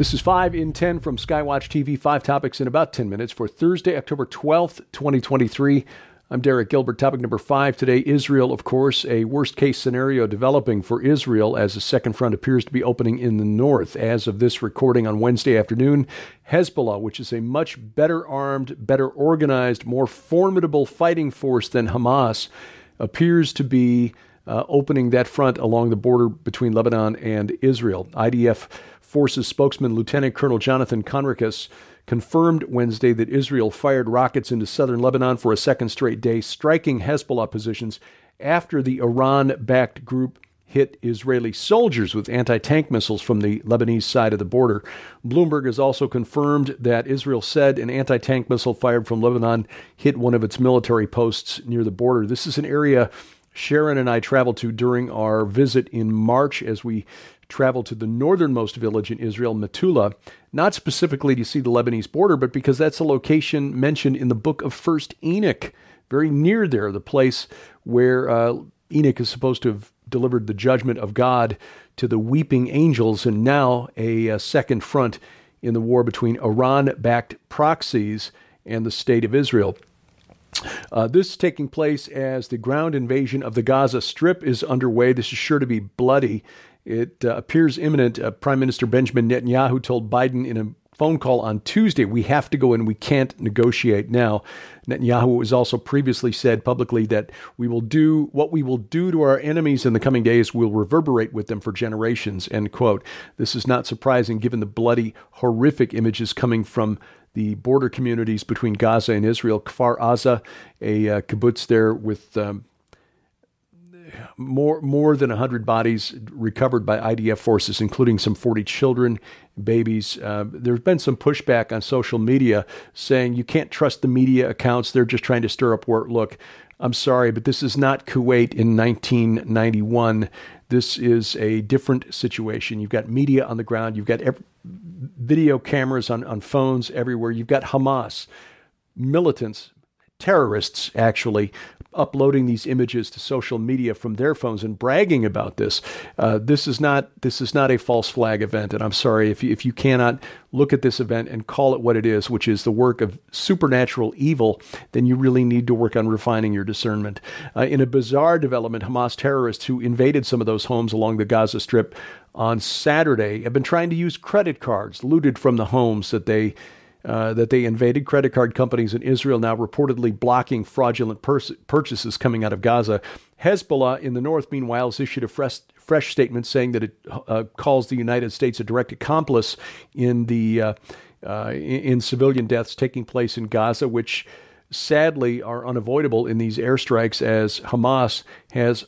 This is 5 in 10 from Skywatch TV, five topics in about 10 minutes for Thursday, October 12th, 2023. I'm Derek Gilbert. Topic number five today Israel, of course, a worst case scenario developing for Israel as a second front appears to be opening in the north. As of this recording on Wednesday afternoon, Hezbollah, which is a much better armed, better organized, more formidable fighting force than Hamas, appears to be uh, opening that front along the border between Lebanon and Israel. IDF Forces spokesman Lieutenant Colonel Jonathan Conricus confirmed Wednesday that Israel fired rockets into southern Lebanon for a second straight day, striking Hezbollah positions after the Iran backed group hit Israeli soldiers with anti tank missiles from the Lebanese side of the border. Bloomberg has also confirmed that Israel said an anti tank missile fired from Lebanon hit one of its military posts near the border. This is an area Sharon and I traveled to during our visit in March as we traveled to the northernmost village in Israel, Metula, not specifically to see the Lebanese border, but because that's a location mentioned in the book of First Enoch, very near there, the place where uh, Enoch is supposed to have delivered the judgment of God to the weeping angels, and now a, a second front in the war between Iran backed proxies and the state of Israel. Uh, this is taking place as the ground invasion of the Gaza Strip is underway. This is sure to be bloody. It uh, appears imminent. Uh, Prime Minister Benjamin Netanyahu told Biden in a phone call on Tuesday, we have to go in, we can't negotiate now. Netanyahu has also previously said publicly that we will do what we will do to our enemies in the coming days will reverberate with them for generations, end quote. This is not surprising given the bloody, horrific images coming from the border communities between Gaza and Israel. Kfar Aza, a uh, kibbutz there with um, more more than 100 bodies recovered by IDF forces, including some 40 children, babies. Uh, there's been some pushback on social media saying you can't trust the media accounts. They're just trying to stir up war. Look, I'm sorry, but this is not Kuwait in 1991. This is a different situation. You've got media on the ground. You've got every, video cameras on, on phones everywhere. You've got Hamas, militants, terrorists actually uploading these images to social media from their phones and bragging about this. Uh, this is not this is not a false flag event, and I'm sorry if you, if you cannot look at this event and call it what it is, which is the work of supernatural evil, then you really need to work on refining your discernment. Uh, in a bizarre development, Hamas terrorists who invaded some of those homes along the Gaza Strip on Saturday have been trying to use credit cards looted from the homes that they uh, that they invaded credit card companies in Israel, now reportedly blocking fraudulent purchases coming out of Gaza. Hezbollah in the north, meanwhile, has issued a fresh, fresh statement saying that it uh, calls the United States a direct accomplice in the uh, uh in, in civilian deaths taking place in Gaza, which sadly are unavoidable in these airstrikes as Hamas has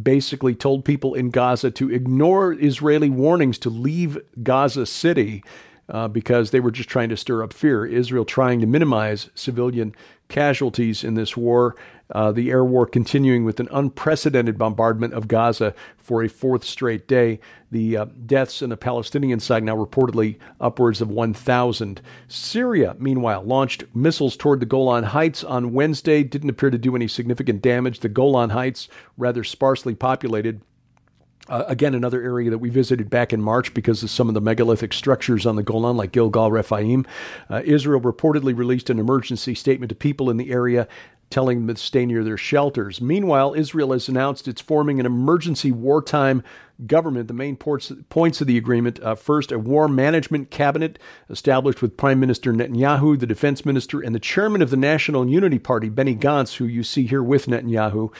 basically told people in Gaza to ignore Israeli warnings to leave Gaza City uh, because they were just trying to stir up fear. Israel trying to minimize civilian casualties in this war. Uh, the air war continuing with an unprecedented bombardment of Gaza for a fourth straight day. The uh, deaths in the Palestinian side now reportedly upwards of 1,000. Syria, meanwhile, launched missiles toward the Golan Heights on Wednesday. Didn't appear to do any significant damage. The Golan Heights, rather sparsely populated, uh, again, another area that we visited back in March because of some of the megalithic structures on the Golan, like Gilgal Rephaim. Uh, Israel reportedly released an emergency statement to people in the area telling them to stay near their shelters. Meanwhile, Israel has announced it's forming an emergency wartime government. The main ports, points of the agreement uh, first, a war management cabinet established with Prime Minister Netanyahu, the defense minister, and the chairman of the National Unity Party, Benny Gantz, who you see here with Netanyahu.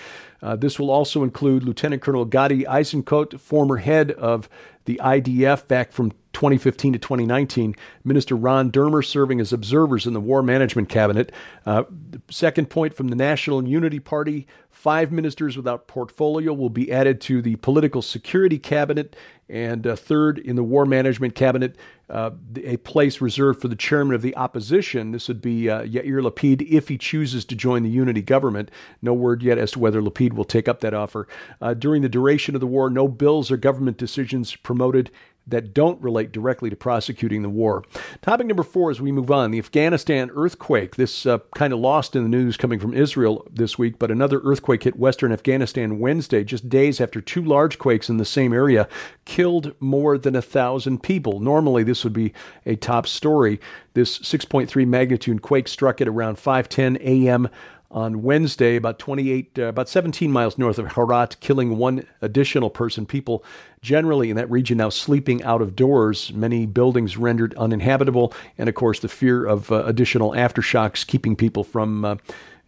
Uh, this will also include Lieutenant Colonel Gadi Eisenkot, former head of the IDF back from 2015 to 2019. Minister Ron Dermer serving as observers in the War Management Cabinet. Uh, second point from the National Unity Party five ministers without portfolio will be added to the Political Security Cabinet. And uh, third, in the War Management Cabinet, uh, a place reserved for the chairman of the opposition. This would be uh, Yair Lapid if he chooses to join the unity government. No word yet as to whether Lapid will take up that offer. Uh, during the duration of the war, no bills or government decisions promoted that don't relate directly to prosecuting the war. Topic number four as we move on the Afghanistan earthquake. This uh, kind of lost in the news coming from Israel this week, but another earthquake hit western Afghanistan Wednesday, just days after two large quakes in the same area killed more than a thousand people. Normally, this would be a top story. This 6.3 magnitude quake struck at around 5:10 a.m on Wednesday, about 28, uh, about 17 miles north of Herat, killing one additional person. People generally in that region now sleeping out of doors, many buildings rendered uninhabitable, and of course the fear of uh, additional aftershocks keeping people from uh,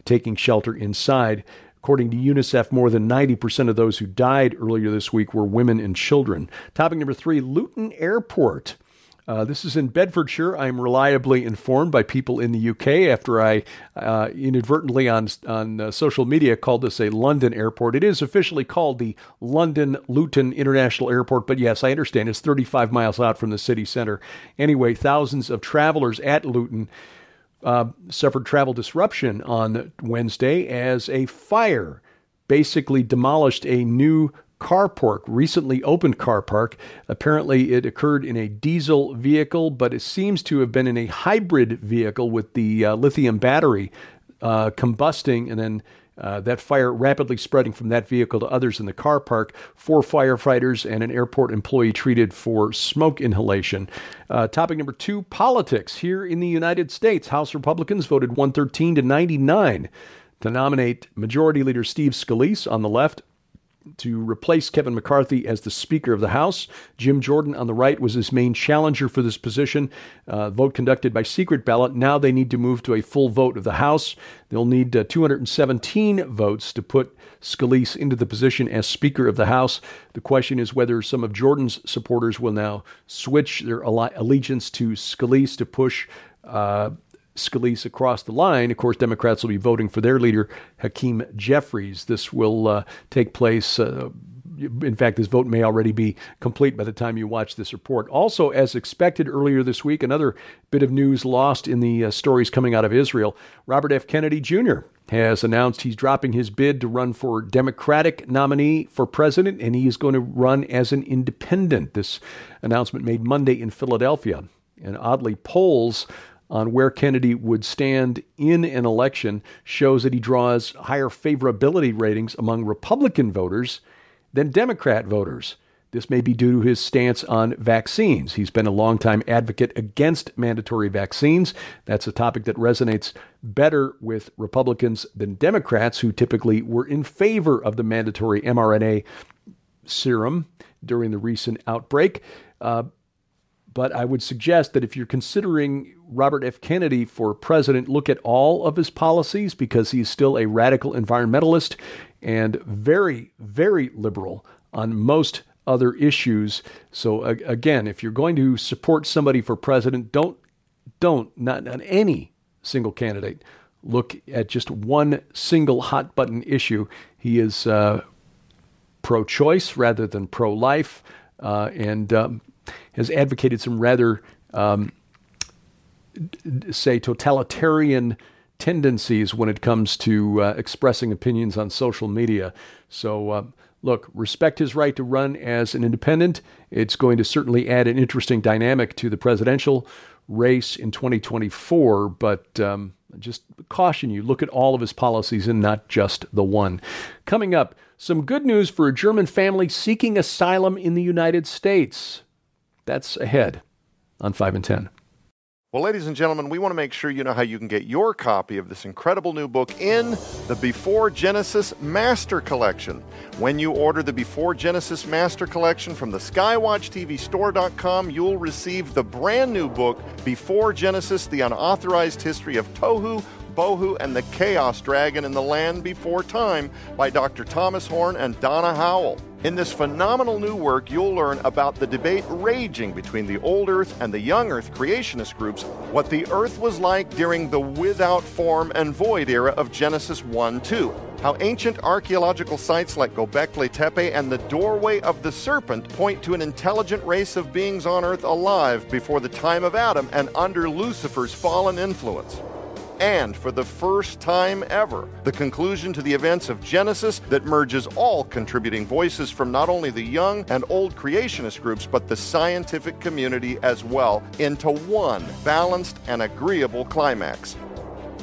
taking shelter inside. According to UNICEF, more than 90% of those who died earlier this week were women and children. Topic number three Luton Airport uh, this is in Bedfordshire. I'm reliably informed by people in the UK after I uh, inadvertently on on uh, social media called this a London airport. It is officially called the London Luton International Airport, but yes, I understand it's 35 miles out from the city center. Anyway, thousands of travelers at Luton uh, suffered travel disruption on Wednesday as a fire basically demolished a new car park, recently opened car park. Apparently, it occurred in a diesel vehicle, but it seems to have been in a hybrid vehicle with the uh, lithium battery uh, combusting and then. Uh, that fire rapidly spreading from that vehicle to others in the car park. Four firefighters and an airport employee treated for smoke inhalation. Uh, topic number two politics. Here in the United States, House Republicans voted 113 to 99 to nominate Majority Leader Steve Scalise on the left to replace Kevin McCarthy as the Speaker of the House. Jim Jordan on the right was his main challenger for this position. Uh, vote conducted by secret ballot. Now they need to move to a full vote of the House. They'll need uh, 217 votes to put Scalise into the position as Speaker of the House. The question is whether some of Jordan's supporters will now switch their allegiance to Scalise to push. Uh, Scalise across the line. Of course, Democrats will be voting for their leader, Hakeem Jeffries. This will uh, take place. Uh, in fact, this vote may already be complete by the time you watch this report. Also, as expected earlier this week, another bit of news lost in the uh, stories coming out of Israel. Robert F. Kennedy Jr. has announced he's dropping his bid to run for Democratic nominee for president, and he is going to run as an independent. This announcement made Monday in Philadelphia. And oddly, polls on where Kennedy would stand in an election shows that he draws higher favorability ratings among Republican voters than Democrat voters. This may be due to his stance on vaccines. He's been a longtime advocate against mandatory vaccines. That's a topic that resonates better with Republicans than Democrats, who typically were in favor of the mandatory mRNA serum during the recent outbreak. Uh, but I would suggest that if you're considering Robert F. Kennedy for president, look at all of his policies because he's still a radical environmentalist and very, very liberal on most other issues. So again, if you're going to support somebody for president, don't don't not on any single candidate look at just one single hot button issue. He is uh, pro-choice rather than pro-life, uh, and um, has advocated some rather, um, say, totalitarian tendencies when it comes to uh, expressing opinions on social media. So, uh, look, respect his right to run as an independent. It's going to certainly add an interesting dynamic to the presidential race in 2024, but um, just caution you look at all of his policies and not just the one. Coming up, some good news for a German family seeking asylum in the United States. That's ahead on 5 in 10. Well, ladies and gentlemen, we want to make sure you know how you can get your copy of this incredible new book in the Before Genesis Master Collection. When you order the Before Genesis Master Collection from the SkywatchTVStore.com, you'll receive the brand new book, Before Genesis The Unauthorized History of Tohu, Bohu, and the Chaos Dragon in the Land Before Time by Dr. Thomas Horn and Donna Howell. In this phenomenal new work, you'll learn about the debate raging between the old Earth and the young Earth creationist groups, what the Earth was like during the without form and void era of Genesis 1 2, how ancient archaeological sites like Gobekli Tepe and the doorway of the serpent point to an intelligent race of beings on Earth alive before the time of Adam and under Lucifer's fallen influence and for the first time ever, the conclusion to the events of Genesis that merges all contributing voices from not only the young and old creationist groups, but the scientific community as well into one balanced and agreeable climax.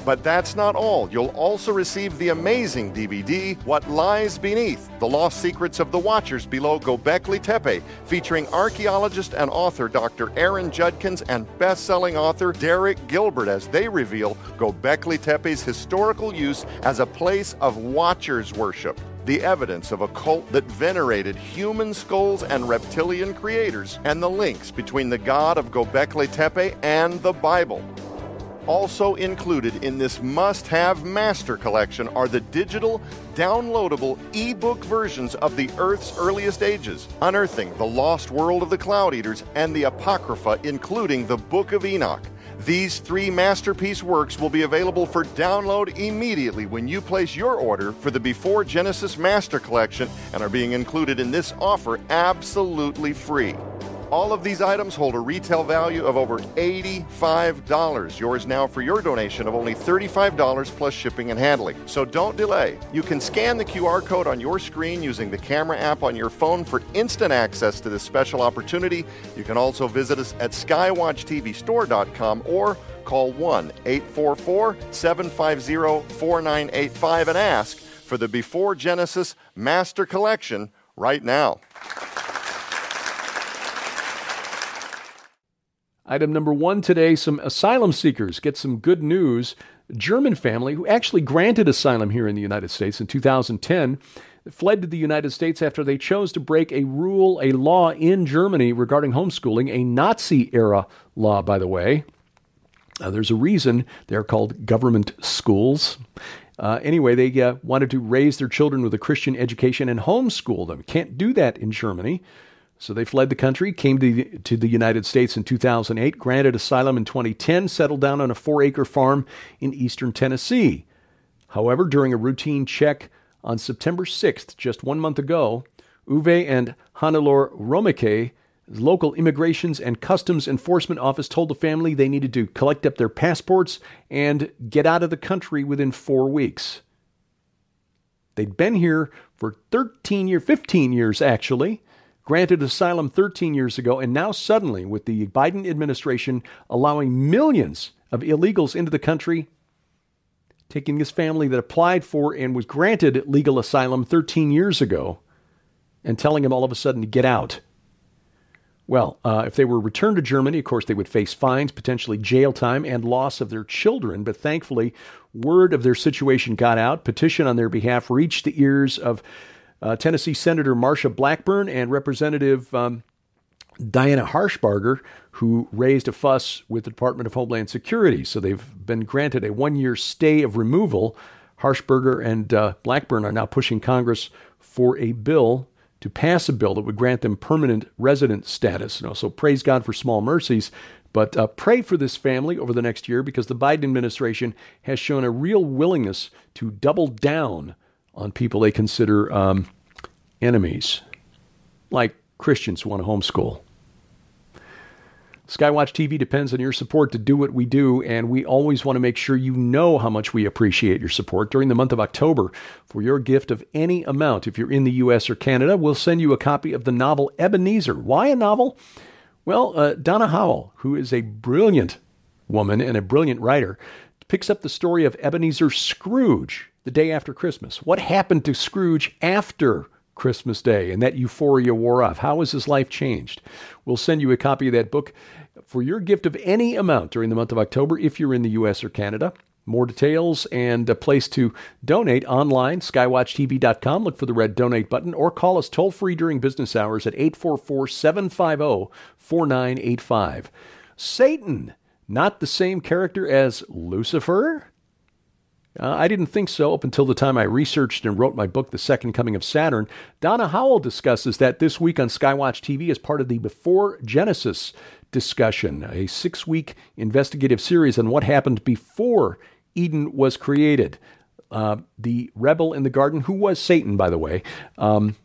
But that's not all. You'll also receive the amazing DVD, What Lies Beneath The Lost Secrets of the Watchers Below Gobekli Tepe, featuring archaeologist and author Dr. Aaron Judkins and best selling author Derek Gilbert as they reveal Gobekli Tepe's historical use as a place of watchers worship the evidence of a cult that venerated human skulls and reptilian creators, and the links between the god of Gobekli Tepe and the Bible. Also included in this must have master collection are the digital, downloadable e-book versions of the Earth's earliest ages, unearthing the lost world of the Cloud Eaters and the Apocrypha, including the Book of Enoch. These three masterpiece works will be available for download immediately when you place your order for the Before Genesis Master Collection and are being included in this offer absolutely free. All of these items hold a retail value of over $85. Yours now for your donation of only $35 plus shipping and handling. So don't delay. You can scan the QR code on your screen using the camera app on your phone for instant access to this special opportunity. You can also visit us at skywatchtvstore.com or call 1 844 750 4985 and ask for the Before Genesis Master Collection right now. Item number one today some asylum seekers get some good news. A German family who actually granted asylum here in the United States in 2010 fled to the United States after they chose to break a rule, a law in Germany regarding homeschooling, a Nazi era law, by the way. Uh, there's a reason they're called government schools. Uh, anyway, they uh, wanted to raise their children with a Christian education and homeschool them. Can't do that in Germany. So they fled the country, came to the, to the United States in 2008, granted asylum in 2010, settled down on a four acre farm in eastern Tennessee. However, during a routine check on September 6th, just one month ago, Uwe and Hannelore Romeike, local immigrations and customs enforcement office, told the family they needed to collect up their passports and get out of the country within four weeks. They'd been here for 13 years, 15 years actually granted asylum 13 years ago, and now suddenly, with the Biden administration allowing millions of illegals into the country, taking this family that applied for and was granted legal asylum 13 years ago and telling them all of a sudden to get out. Well, uh, if they were returned to Germany, of course, they would face fines, potentially jail time, and loss of their children. But thankfully, word of their situation got out. Petition on their behalf reached the ears of uh, Tennessee Senator Marsha Blackburn and Representative um, Diana Harshbarger, who raised a fuss with the Department of Homeland Security. So they've been granted a one year stay of removal. Harshbarger and uh, Blackburn are now pushing Congress for a bill to pass a bill that would grant them permanent resident status. So praise God for small mercies, but uh, pray for this family over the next year because the Biden administration has shown a real willingness to double down on people they consider um, enemies, like Christians who want to homeschool. Skywatch TV depends on your support to do what we do, and we always want to make sure you know how much we appreciate your support. During the month of October, for your gift of any amount, if you're in the U.S. or Canada, we'll send you a copy of the novel Ebenezer. Why a novel? Well, uh, Donna Howell, who is a brilliant woman and a brilliant writer, picks up the story of Ebenezer Scrooge, the day after Christmas? What happened to Scrooge after Christmas Day and that euphoria wore off? How has his life changed? We'll send you a copy of that book for your gift of any amount during the month of October if you're in the U.S. or Canada. More details and a place to donate online, skywatchtv.com. Look for the red donate button or call us toll free during business hours at 844 750 4985. Satan, not the same character as Lucifer? Uh, I didn't think so up until the time I researched and wrote my book, The Second Coming of Saturn. Donna Howell discusses that this week on Skywatch TV as part of the Before Genesis discussion, a six week investigative series on what happened before Eden was created. Uh, the rebel in the garden, who was Satan, by the way. Um,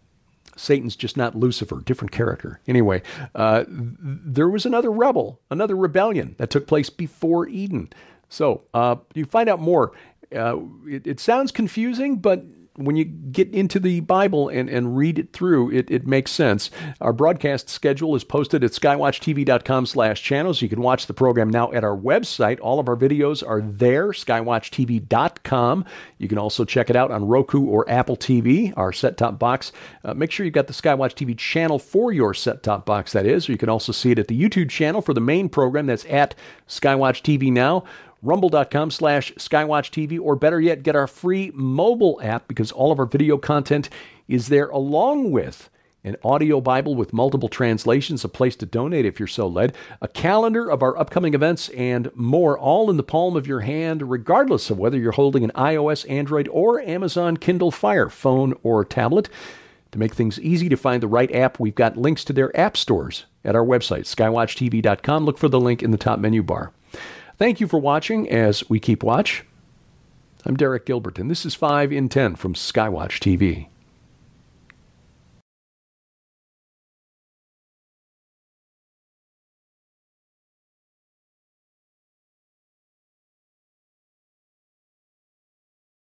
Satan's just not Lucifer, different character. Anyway, uh, there was another rebel, another rebellion that took place before Eden. So uh, you find out more. Uh, it, it sounds confusing, but when you get into the Bible and, and read it through, it, it makes sense. Our broadcast schedule is posted at skywatchtv.com slash channels. You can watch the program now at our website. All of our videos are there, skywatchtv.com. You can also check it out on Roku or Apple TV, our set-top box. Uh, make sure you've got the Skywatch TV channel for your set-top box, that is. Or you can also see it at the YouTube channel for the main program that's at Skywatch TV Now rumble.com slash skywatch TV, or better yet, get our free mobile app because all of our video content is there along with an audio Bible with multiple translations, a place to donate if you're so led, a calendar of our upcoming events, and more, all in the palm of your hand, regardless of whether you're holding an iOS, Android, or Amazon Kindle Fire phone or tablet. To make things easy to find the right app, we've got links to their app stores at our website, skywatchtv.com. Look for the link in the top menu bar. Thank you for watching as we keep watch. I'm Derek Gilbert, and this is 5 in 10 from Skywatch TV.